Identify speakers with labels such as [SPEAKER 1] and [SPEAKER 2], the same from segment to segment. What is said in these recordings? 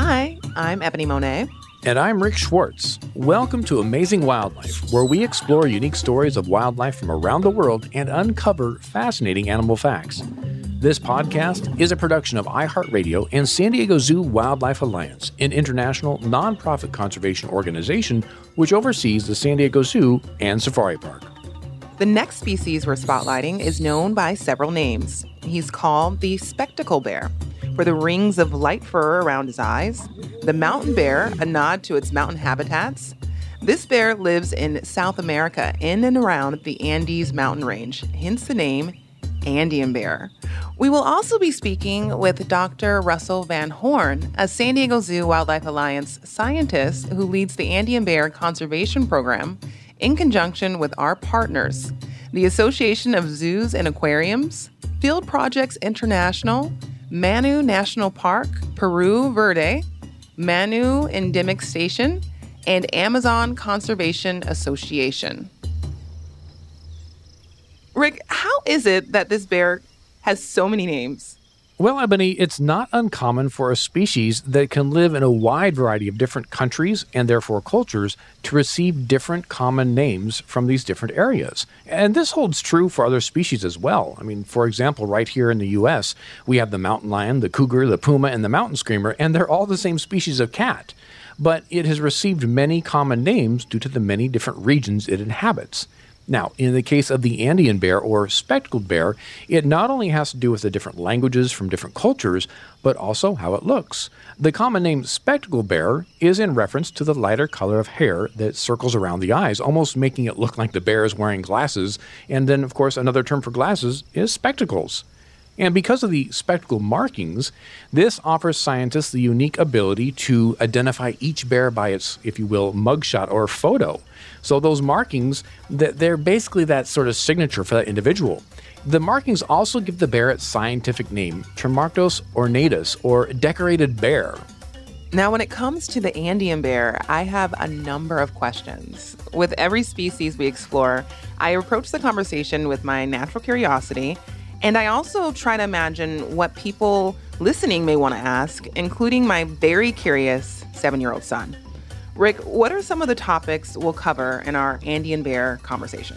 [SPEAKER 1] Hi, I'm Ebony Monet.
[SPEAKER 2] And I'm Rick Schwartz. Welcome to Amazing Wildlife, where we explore unique stories of wildlife from around the world and uncover fascinating animal facts. This podcast is a production of iHeartRadio and San Diego Zoo Wildlife Alliance, an international nonprofit conservation organization which oversees the San Diego Zoo and Safari Park.
[SPEAKER 1] The next species we're spotlighting is known by several names. He's called the spectacle bear for the rings of light fur around his eyes, the mountain bear, a nod to its mountain habitats. This bear lives in South America in and around the Andes mountain range, hence the name Andean bear. We will also be speaking with Dr. Russell Van Horn, a San Diego Zoo Wildlife Alliance scientist who leads the Andean bear conservation program in conjunction with our partners, the Association of Zoos and Aquariums, Field Projects International, Manu National Park, Peru Verde, Manu Endemic Station, and Amazon Conservation Association. Rick, how is it that this bear has so many names?
[SPEAKER 2] Well, Ebony, it's not uncommon for a species that can live in a wide variety of different countries and therefore cultures to receive different common names from these different areas. And this holds true for other species as well. I mean, for example, right here in the US, we have the mountain lion, the cougar, the puma, and the mountain screamer, and they're all the same species of cat. But it has received many common names due to the many different regions it inhabits. Now, in the case of the Andean bear or spectacled bear, it not only has to do with the different languages from different cultures, but also how it looks. The common name spectacled bear is in reference to the lighter color of hair that circles around the eyes, almost making it look like the bear is wearing glasses. And then, of course, another term for glasses is spectacles. And because of the spectacle markings, this offers scientists the unique ability to identify each bear by its, if you will, mugshot or photo. So those markings, they're basically that sort of signature for that individual. The markings also give the bear its scientific name, Tremarctos ornatus, or decorated bear.
[SPEAKER 1] Now, when it comes to the Andean bear, I have a number of questions. With every species we explore, I approach the conversation with my natural curiosity and I also try to imagine what people listening may want to ask, including my very curious seven year old son. Rick, what are some of the topics we'll cover in our Andean bear conversation?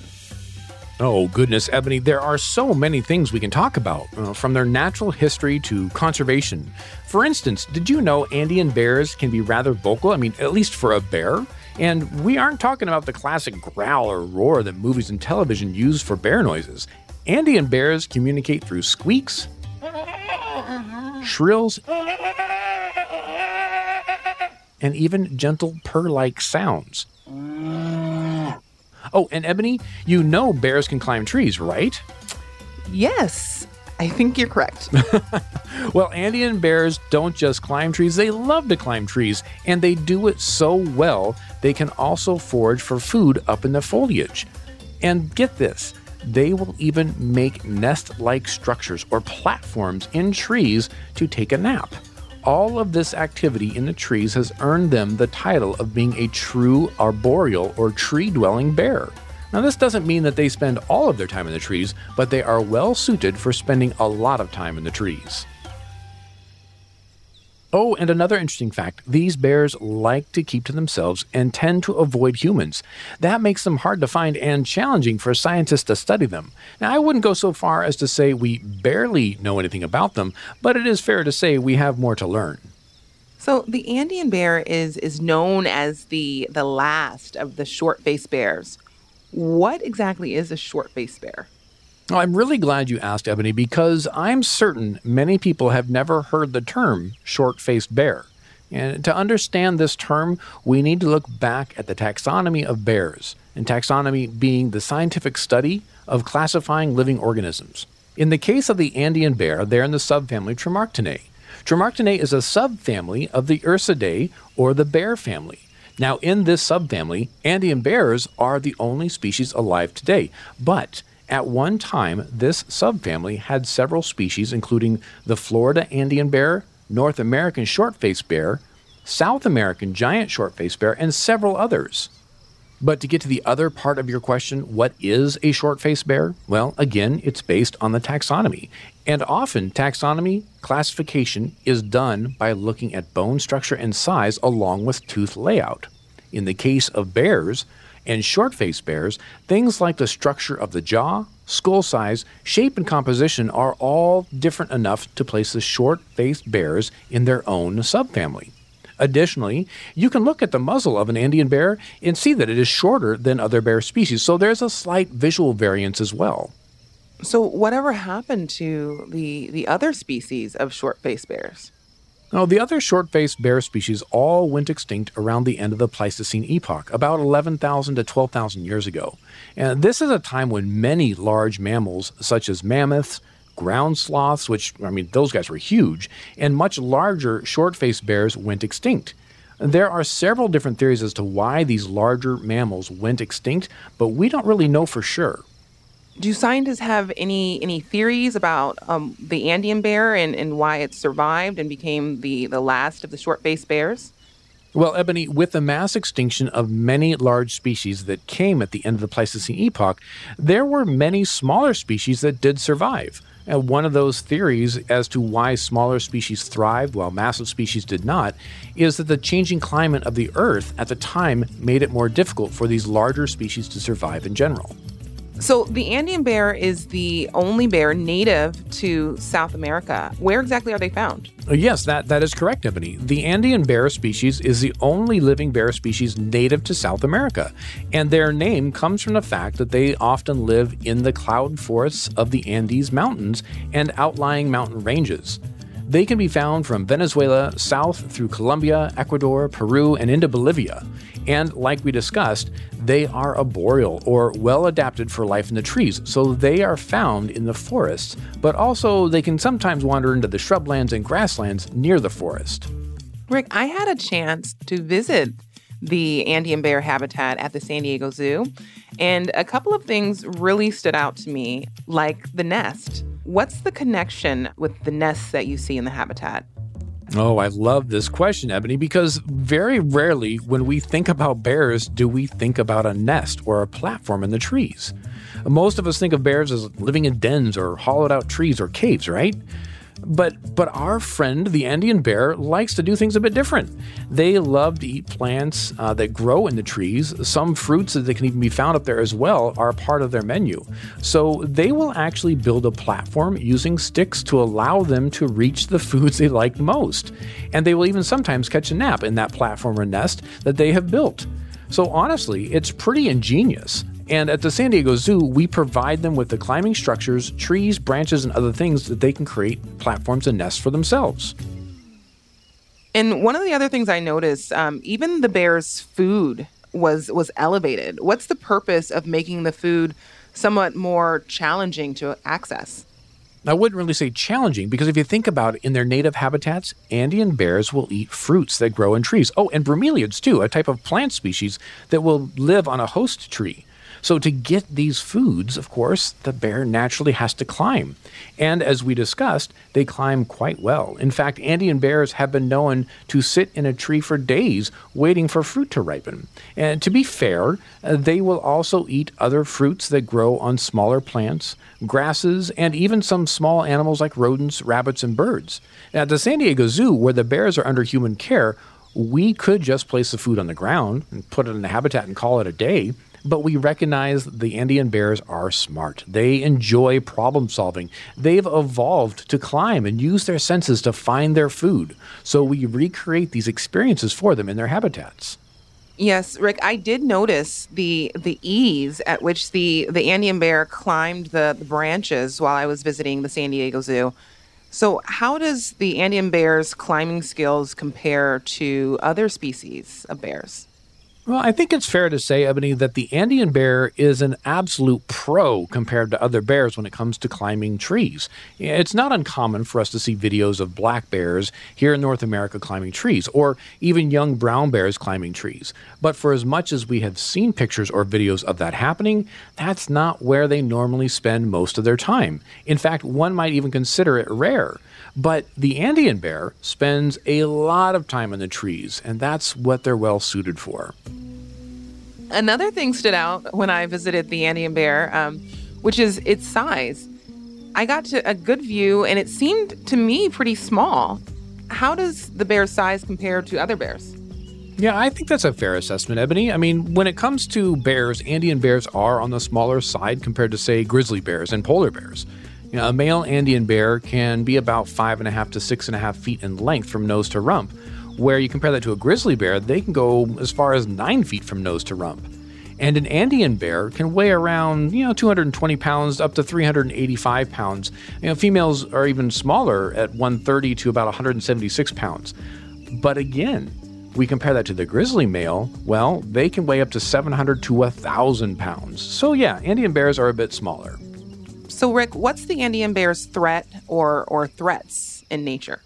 [SPEAKER 2] Oh, goodness, Ebony, there are so many things we can talk about, uh, from their natural history to conservation. For instance, did you know Andean bears can be rather vocal? I mean, at least for a bear. And we aren't talking about the classic growl or roar that movies and television use for bear noises. Andean bears communicate through squeaks, shrills, and even gentle purr like sounds. Oh, and Ebony, you know bears can climb trees, right?
[SPEAKER 1] Yes, I think you're correct.
[SPEAKER 2] well, Andean bears don't just climb trees, they love to climb trees, and they do it so well, they can also forage for food up in the foliage. And get this they will even make nest like structures or platforms in trees to take a nap. All of this activity in the trees has earned them the title of being a true arboreal or tree dwelling bear. Now, this doesn't mean that they spend all of their time in the trees, but they are well suited for spending a lot of time in the trees. Oh, and another interesting fact these bears like to keep to themselves and tend to avoid humans. That makes them hard to find and challenging for scientists to study them. Now, I wouldn't go so far as to say we barely know anything about them, but it is fair to say we have more to learn.
[SPEAKER 1] So the Andean bear is is known as the the last of the short-faced bears. What exactly is a short-faced bear?
[SPEAKER 2] Well, I'm really glad you asked, Ebony, because I'm certain many people have never heard the term short faced bear. And to understand this term, we need to look back at the taxonomy of bears, and taxonomy being the scientific study of classifying living organisms. In the case of the Andean bear, they're in the subfamily Tremarctinae. Tremarctinae is a subfamily of the Ursidae, or the bear family. Now, in this subfamily, Andean bears are the only species alive today, but at one time, this subfamily had several species, including the Florida Andean bear, North American short faced bear, South American giant short faced bear, and several others. But to get to the other part of your question, what is a short faced bear? Well, again, it's based on the taxonomy. And often, taxonomy classification is done by looking at bone structure and size along with tooth layout. In the case of bears and short faced bears, things like the structure of the jaw, skull size, shape, and composition are all different enough to place the short faced bears in their own subfamily. Additionally, you can look at the muzzle of an Andean bear and see that it is shorter than other bear species, so there's a slight visual variance as well.
[SPEAKER 1] So, whatever happened to the, the other species of short faced bears?
[SPEAKER 2] Now, the other short faced bear species all went extinct around the end of the Pleistocene epoch, about 11,000 to 12,000 years ago. And this is a time when many large mammals, such as mammoths, ground sloths, which, I mean, those guys were huge, and much larger short faced bears went extinct. There are several different theories as to why these larger mammals went extinct, but we don't really know for sure.
[SPEAKER 1] Do scientists have any any theories about um, the Andean bear and, and why it survived and became the, the last of the short faced bears?
[SPEAKER 2] Well, Ebony, with the mass extinction of many large species that came at the end of the Pleistocene epoch, there were many smaller species that did survive. And one of those theories as to why smaller species thrived while massive species did not is that the changing climate of the Earth at the time made it more difficult for these larger species to survive in general.
[SPEAKER 1] So, the Andean bear is the only bear native to South America. Where exactly are they found?
[SPEAKER 2] Uh, yes, that, that is correct, Ebony. The Andean bear species is the only living bear species native to South America, and their name comes from the fact that they often live in the cloud forests of the Andes Mountains and outlying mountain ranges. They can be found from Venezuela south through Colombia, Ecuador, Peru, and into Bolivia. And like we discussed, they are arboreal or well adapted for life in the trees, so they are found in the forests, but also they can sometimes wander into the shrublands and grasslands near the forest.
[SPEAKER 1] Rick, I had a chance to visit the Andean bear habitat at the San Diego Zoo, and a couple of things really stood out to me, like the nest. What's the connection with the nests that you see in the habitat?
[SPEAKER 2] Oh, I love this question, Ebony, because very rarely when we think about bears do we think about a nest or a platform in the trees. Most of us think of bears as living in dens or hollowed out trees or caves, right? But but our friend the Andean bear likes to do things a bit different. They love to eat plants uh, that grow in the trees. Some fruits that can even be found up there as well are part of their menu. So they will actually build a platform using sticks to allow them to reach the foods they like most. And they will even sometimes catch a nap in that platform or nest that they have built. So honestly, it's pretty ingenious. And at the San Diego Zoo, we provide them with the climbing structures, trees, branches, and other things that they can create platforms and nests for themselves.
[SPEAKER 1] And one of the other things I noticed, um, even the bear's food was was elevated. What's the purpose of making the food somewhat more challenging to access?
[SPEAKER 2] I wouldn't really say challenging because if you think about it, in their native habitats, Andean bears will eat fruits that grow in trees. Oh, and bromeliads too, a type of plant species that will live on a host tree. So, to get these foods, of course, the bear naturally has to climb. And as we discussed, they climb quite well. In fact, Andean bears have been known to sit in a tree for days waiting for fruit to ripen. And to be fair, uh, they will also eat other fruits that grow on smaller plants, grasses, and even some small animals like rodents, rabbits, and birds. At the San Diego Zoo, where the bears are under human care, we could just place the food on the ground and put it in the habitat and call it a day. But we recognize the Andean bears are smart. They enjoy problem solving. They've evolved to climb and use their senses to find their food. So we recreate these experiences for them in their habitats.
[SPEAKER 1] Yes, Rick, I did notice the the ease at which the the Andean bear climbed the, the branches while I was visiting the San Diego Zoo. So, how does the Andean bear's climbing skills compare to other species of bears?
[SPEAKER 2] Well, I think it's fair to say, Ebony, that the Andean bear is an absolute pro compared to other bears when it comes to climbing trees. It's not uncommon for us to see videos of black bears here in North America climbing trees, or even young brown bears climbing trees. But for as much as we have seen pictures or videos of that happening, that's not where they normally spend most of their time. In fact, one might even consider it rare. But the Andean bear spends a lot of time in the trees, and that's what they're well suited for.
[SPEAKER 1] Another thing stood out when I visited the Andean bear, um, which is its size. I got to a good view and it seemed to me pretty small. How does the bear's size compare to other bears?
[SPEAKER 2] Yeah, I think that's a fair assessment, Ebony. I mean, when it comes to bears, Andean bears are on the smaller side compared to, say, grizzly bears and polar bears. You know, a male Andean bear can be about five and a half to six and a half feet in length from nose to rump, where you compare that to a grizzly bear, they can go as far as nine feet from nose to rump. And an Andean bear can weigh around, you know, 220 pounds up to 385 pounds. You know, females are even smaller at 130 to about 176 pounds. But again, we compare that to the grizzly male, well, they can weigh up to 700 to 1,000 pounds. So, yeah, Andean bears are a bit smaller.
[SPEAKER 1] So, Rick, what's the Andean bear's threat or, or threats in nature?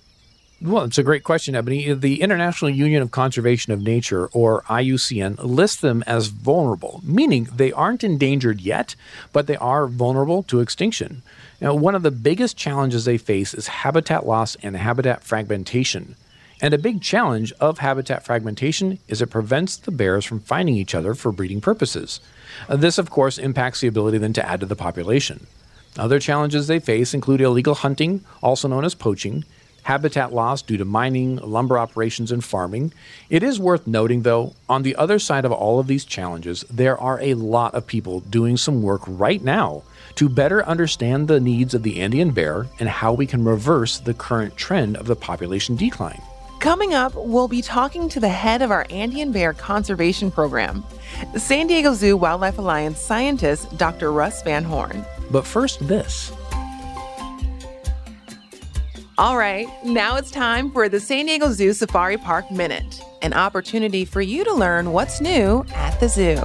[SPEAKER 2] Well, it's a great question, Ebony. The International Union of Conservation of Nature, or IUCN, lists them as vulnerable, meaning they aren't endangered yet, but they are vulnerable to extinction. Now, one of the biggest challenges they face is habitat loss and habitat fragmentation. And a big challenge of habitat fragmentation is it prevents the bears from finding each other for breeding purposes. Uh, this, of course, impacts the ability then to add to the population. Other challenges they face include illegal hunting, also known as poaching, habitat loss due to mining, lumber operations, and farming. It is worth noting, though, on the other side of all of these challenges, there are a lot of people doing some work right now to better understand the needs of the Andean bear and how we can reverse the current trend of the population decline.
[SPEAKER 1] Coming up, we'll be talking to the head of our Andean Bear Conservation Program, San Diego Zoo Wildlife Alliance scientist Dr. Russ Van Horn.
[SPEAKER 2] But first, this.
[SPEAKER 1] All right, now it's time for the San Diego Zoo Safari Park Minute, an opportunity for you to learn what's new at the zoo.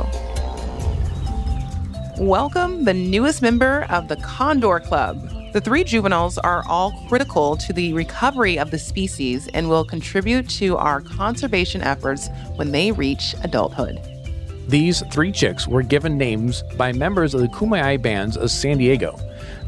[SPEAKER 1] Welcome the newest member of the Condor Club. The three juveniles are all critical to the recovery of the species and will contribute to our conservation efforts when they reach adulthood.
[SPEAKER 2] These three chicks were given names by members of the Kumeyaay bands of San Diego.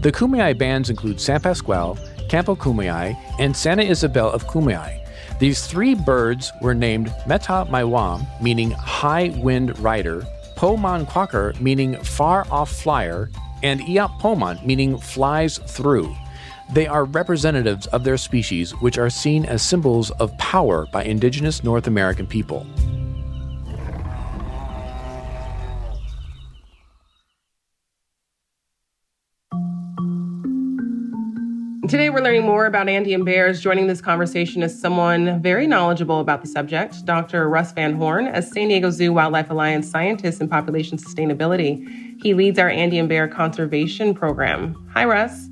[SPEAKER 2] The Kumeyaay bands include San Pasqual, Campo Kumeyaay, and Santa Ysabel of Kumeyaay. These three birds were named Meta Maiwam, meaning high wind rider, Po Man Quaker, meaning far off flyer, and Iap Poman, meaning flies through. They are representatives of their species, which are seen as symbols of power by indigenous North American people.
[SPEAKER 1] Today, we're learning more about Andean bears. Joining this conversation is someone very knowledgeable about the subject, Dr. Russ Van Horn, a San Diego Zoo Wildlife Alliance scientist in population sustainability. He leads our Andean bear conservation program. Hi, Russ.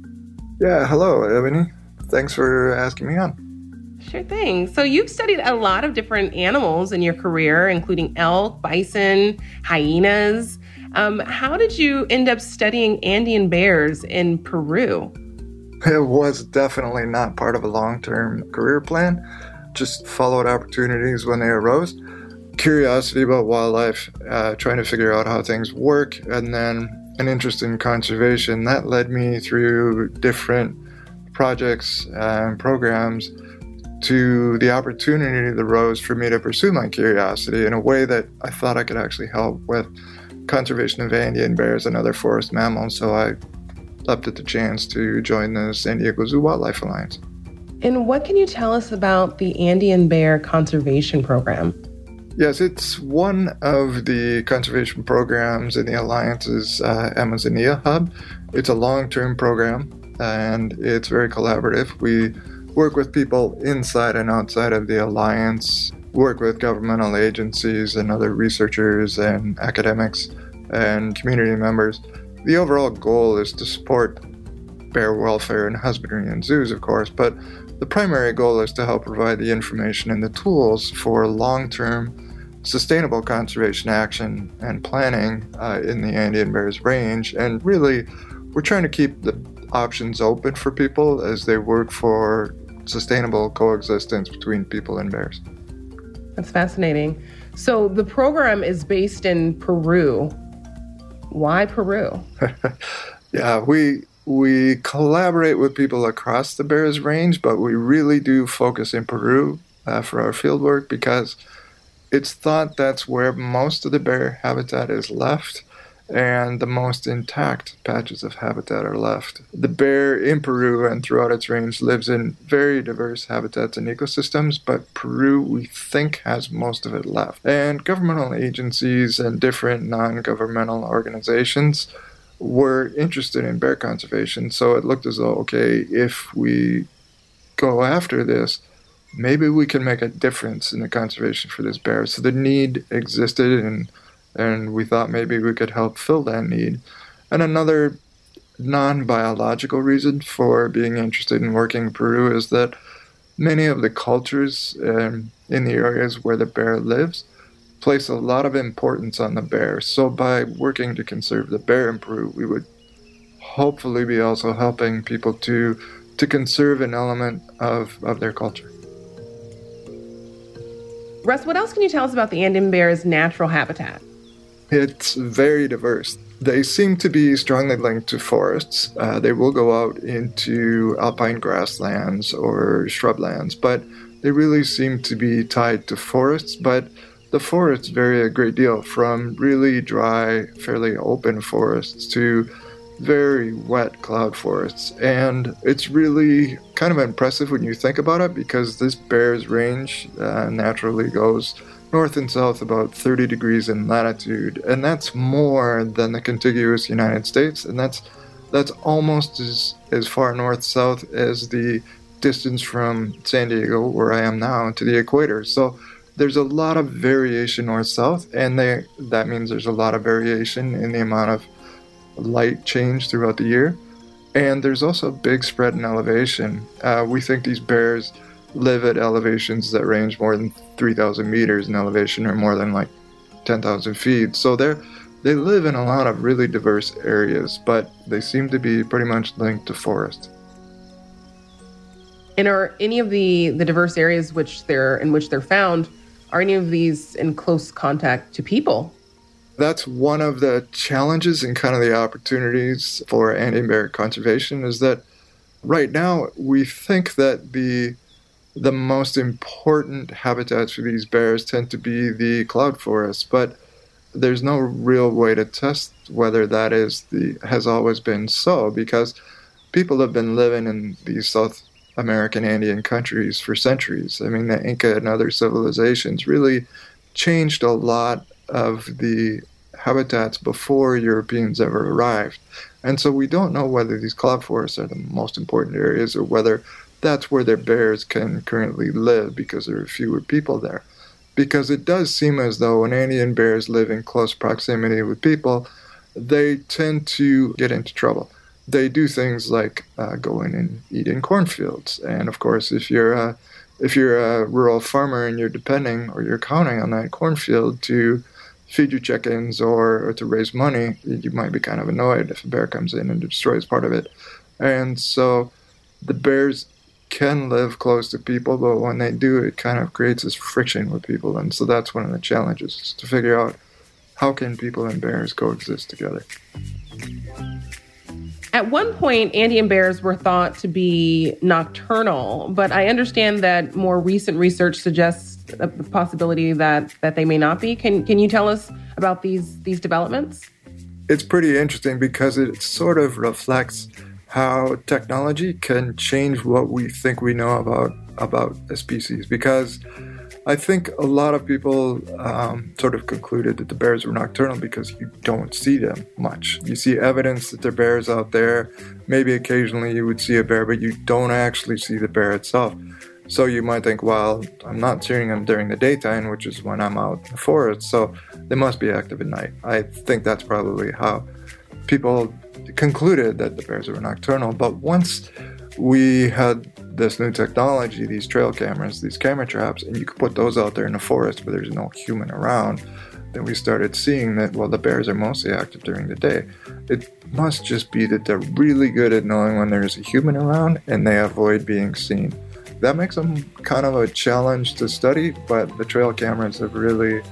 [SPEAKER 3] Yeah, hello, Ebony. Thanks for asking me on.
[SPEAKER 1] Sure thing. So, you've studied a lot of different animals in your career, including elk, bison, hyenas. Um, how did you end up studying Andean bears in Peru?
[SPEAKER 3] It was definitely not part of a long term career plan, just followed opportunities when they arose curiosity about wildlife, uh, trying to figure out how things work, and then an interest in conservation. That led me through different projects and programs to the opportunity that arose for me to pursue my curiosity in a way that I thought I could actually help with conservation of Andean bears and other forest mammals. So I leapt at the chance to join the San Diego Zoo Wildlife Alliance.
[SPEAKER 1] And what can you tell us about the Andean Bear Conservation Program?
[SPEAKER 3] Yes, it's one of the conservation programs in the Alliance's uh, Amazonia Hub. It's a long term program and it's very collaborative. We work with people inside and outside of the Alliance, work with governmental agencies and other researchers and academics and community members. The overall goal is to support bear welfare and husbandry in zoos, of course, but the primary goal is to help provide the information and the tools for long term sustainable conservation action and planning uh, in the Andean Bears range. And really, we're trying to keep the options open for people as they work for sustainable coexistence between people and bears.
[SPEAKER 1] That's fascinating. So the program is based in Peru. Why Peru?
[SPEAKER 3] yeah, we we collaborate with people across the Bears range, but we really do focus in Peru uh, for our field work because it's thought that's where most of the bear habitat is left and the most intact patches of habitat are left. The bear in Peru and throughout its range lives in very diverse habitats and ecosystems, but Peru, we think, has most of it left. And governmental agencies and different non governmental organizations were interested in bear conservation, so it looked as though, okay, if we go after this, maybe we can make a difference in the conservation for this bear. So the need existed and and we thought maybe we could help fill that need. And another non biological reason for being interested in working in Peru is that many of the cultures um, in the areas where the bear lives place a lot of importance on the bear. So by working to conserve the bear in Peru, we would hopefully be also helping people to to conserve an element of, of their culture.
[SPEAKER 4] Russ, what else can you tell us about the Andean bear's natural habitat?
[SPEAKER 3] It's very diverse. They seem to be strongly linked to forests. Uh, they will go out into alpine grasslands or shrublands, but they really seem to be tied to forests. But the forests vary a great deal from really dry, fairly open forests to very wet cloud forests. And it's really kind of impressive when you think about it because this bear's range uh, naturally goes north and south about 30 degrees in latitude, and that's more than the contiguous United States, and that's that's almost as, as far north south as the distance from San Diego, where I am now, to the equator. So there's a lot of variation north south, and they, that means there's a lot of variation in the amount of light change throughout the year. And there's also a big spread in elevation. Uh, we think these bears live at elevations that range more than 3,000 meters in elevation or more than like 10,000 feet. So they're they live in a lot of really diverse areas, but they seem to be pretty much linked to forest.
[SPEAKER 4] And are any of the the diverse areas which they're in which they're found are any of these in close contact to people?
[SPEAKER 3] That's one of the challenges and kind of the opportunities for bear conservation is that right now we think that the the most important habitats for these bears tend to be the cloud forests, but there's no real way to test whether that is the has always been so because people have been living in these South American Andean countries for centuries. I mean, the Inca and other civilizations really changed a lot of the habitats before Europeans ever arrived. And so we don't know whether these cloud forests are the most important areas or whether that's where their bears can currently live because there are fewer people there. Because it does seem as though when Andean bears live in close proximity with people, they tend to get into trouble. They do things like uh, and eat in cornfields, and of course, if you're a, if you're a rural farmer and you're depending or you're counting on that cornfield to feed your chickens or, or to raise money, you might be kind of annoyed if a bear comes in and destroys part of it. And so the bears can live close to people, but when they do, it kind of creates this friction with people. And so that's one of the challenges is to figure out how can people and bears coexist together.
[SPEAKER 4] At one point, Andean bears were thought to be nocturnal, but I understand that more recent research suggests the possibility that, that they may not be. Can, can you tell us about these, these developments?
[SPEAKER 3] It's pretty interesting because it sort of reflects how technology can change what we think we know about about a species because I think a lot of people um, sort of concluded that the bears were nocturnal because you don't see them much. You see evidence that there are bears out there. Maybe occasionally you would see a bear, but you don't actually see the bear itself. So you might think, well, I'm not seeing them during the daytime, which is when I'm out in the forest, so they must be active at night. I think that's probably how people concluded that the bears were nocturnal. But once we had this new technology, these trail cameras, these camera traps, and you could put those out there in the forest where there's no human around, then we started seeing that, well, the bears are mostly active during the day. It must just be that they're really good at knowing when there's a human around and they avoid being seen. That makes them kind of a challenge to study, but the trail cameras have really,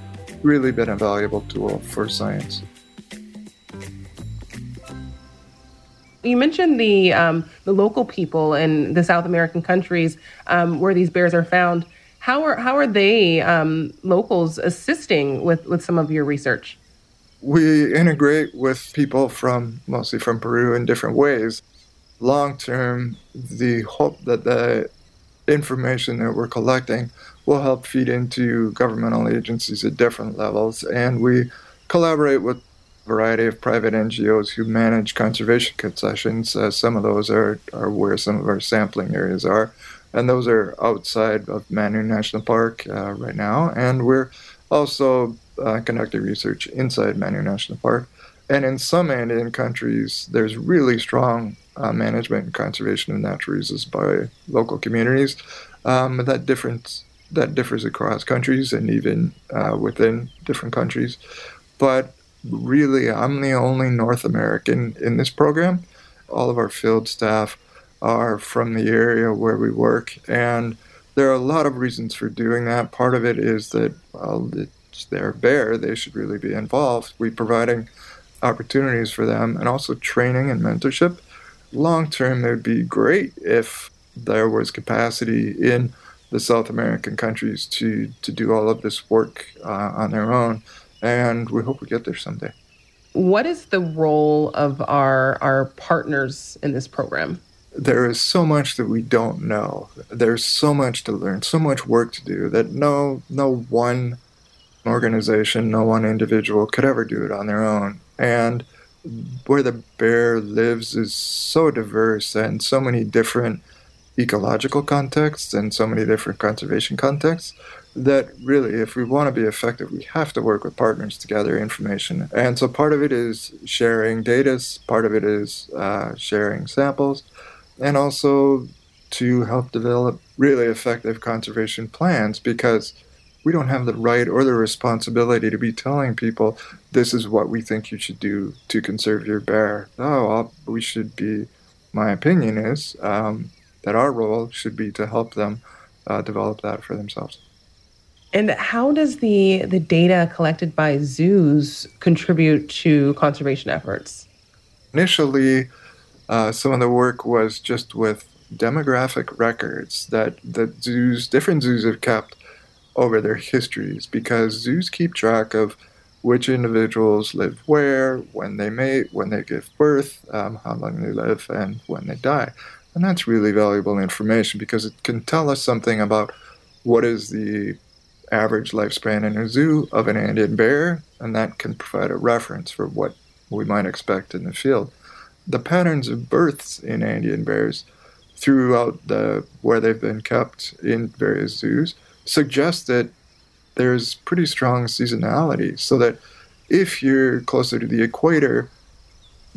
[SPEAKER 3] really been a valuable tool for science.
[SPEAKER 4] You mentioned the um, the local people in the South American countries um, where these bears are found. How are how are they um, locals assisting with with some of your research?
[SPEAKER 3] We integrate with people from mostly from Peru in different ways. Long term, the hope that the information that we're collecting will help feed into governmental agencies at different levels, and we collaborate with variety of private NGOs who manage conservation concessions. Uh, some of those are, are where some of our sampling areas are and those are outside of Manu National Park uh, right now. And we're also uh, conducting research inside Manu National Park. And in some Andean countries, there's really strong uh, management and conservation of natural resources by local communities. Um, that difference that differs across countries and even uh, within different countries. But really, I'm the only North American in this program. All of our field staff are from the area where we work. And there are a lot of reasons for doing that. Part of it is that, well, it's their bear, they should really be involved. We're providing opportunities for them and also training and mentorship. Long term, it would be great if there was capacity in the South American countries to, to do all of this work uh, on their own. And we hope we get there someday.
[SPEAKER 4] What is the role of our, our partners in this program?
[SPEAKER 3] there is so much that we don't know. There's so much to learn, so much work to do that no no one organization, no one individual could ever do it on their own. And where the bear lives is so diverse and so many different ecological contexts and so many different conservation contexts that really, if we want to be effective, we have to work with partners to gather information. And so part of it is sharing data, part of it is uh, sharing samples, and also to help develop really effective conservation plans because we don't have the right or the responsibility to be telling people this is what we think you should do to conserve your bear. No, I'll, we should be, my opinion is um, that our role should be to help them uh, develop that for themselves.
[SPEAKER 4] And how does the, the data collected by zoos contribute to conservation efforts?
[SPEAKER 3] Initially, uh, some of the work was just with demographic records that that zoos, different zoos, have kept over their histories because zoos keep track of which individuals live where, when they mate, when they give birth, um, how long they live, and when they die. And that's really valuable information because it can tell us something about what is the average lifespan in a zoo of an Andean bear, and that can provide a reference for what we might expect in the field. The patterns of births in Andean bears throughout the where they've been kept in various zoos suggest that there's pretty strong seasonality so that if you're closer to the equator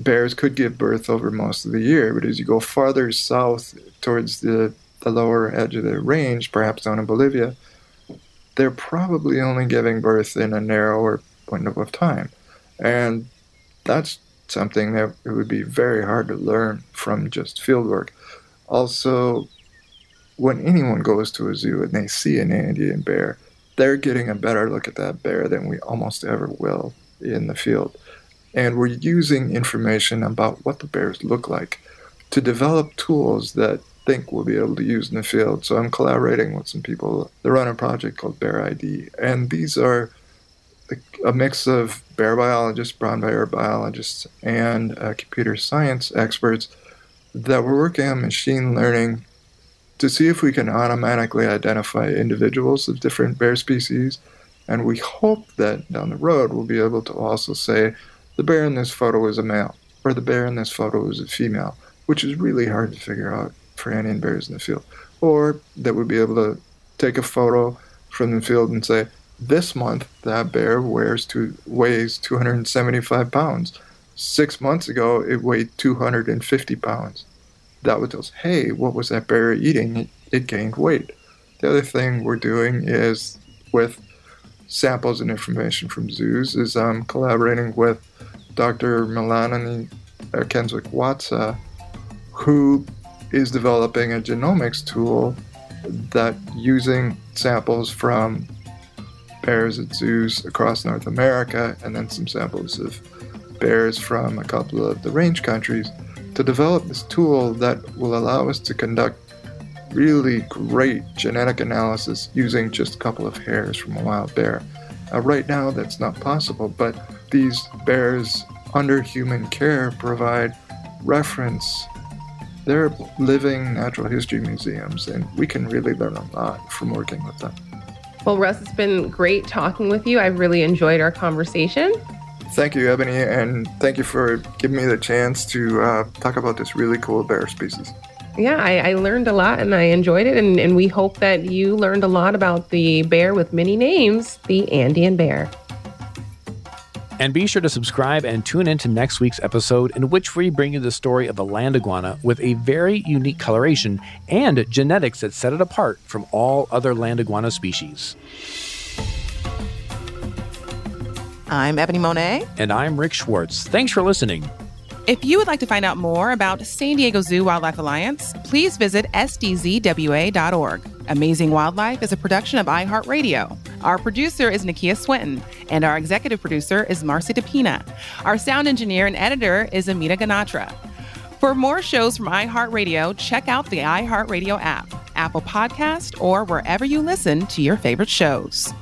[SPEAKER 3] bears could give birth over most of the year but as you go farther south towards the, the lower edge of the range perhaps down in bolivia they're probably only giving birth in a narrower window of time and that's something that it would be very hard to learn from just field work. Also, when anyone goes to a zoo and they see an Andean bear, they're getting a better look at that bear than we almost ever will in the field. And we're using information about what the bears look like to develop tools that think we'll be able to use in the field. So I'm collaborating with some people that run a project called Bear ID. And these are a mix of bear biologists, brown bear biologists, and uh, computer science experts that were working on machine learning to see if we can automatically identify individuals of different bear species. And we hope that down the road we'll be able to also say the bear in this photo is a male or the bear in this photo is a female, which is really hard to figure out for Andean bears in the field. Or that we'd be able to take a photo from the field and say, this month, that bear wears to, weighs 275 pounds. Six months ago, it weighed 250 pounds. That would tell us, hey, what was that bear eating? It gained weight. The other thing we're doing is with samples and information from zoos is um, collaborating with Dr. Mrinalini uh, Erkenswick Watsa, who is developing a genomics tool that using samples from bears at zoos across North America, and then some samples of bears from a couple of the range countries to develop this tool that will allow us to conduct really great genetic analysis using just a couple of hairs from a wild bear. Uh, right now, that's not possible, but these bears under human care provide reference. They're living natural history museums, and we can really learn a lot from working with them.
[SPEAKER 4] Well, Russ, it's been great talking with you. I've really enjoyed our conversation.
[SPEAKER 3] Thank you, Ebony, and thank you for giving me the chance to uh, talk about this really cool bear species.
[SPEAKER 4] Yeah, I, I, learned a lot and I enjoyed it. And, and we hope that you learned a lot about the bear with many names, the Andean bear.
[SPEAKER 2] And be sure to subscribe and tune in to next week's episode, in which we bring you the story of the land iguana with a very unique coloration and genetics that set it apart from all other land iguana species.
[SPEAKER 1] I'm Ebony Monet.
[SPEAKER 2] And I'm Rick Schwartz. Thanks for listening.
[SPEAKER 1] If you would like to find out more about San Diego Zoo Wildlife Alliance, please visit sdzwa.org. Amazing Wildlife is a production of iHeartRadio. Our producer is Nakia Swinton, and our executive producer is Marcy DePina. Our sound engineer and editor is Amita Ganatra. For more shows from iHeartRadio, check out the iHeartRadio app, Apple Podcast, or wherever you listen to your favorite shows.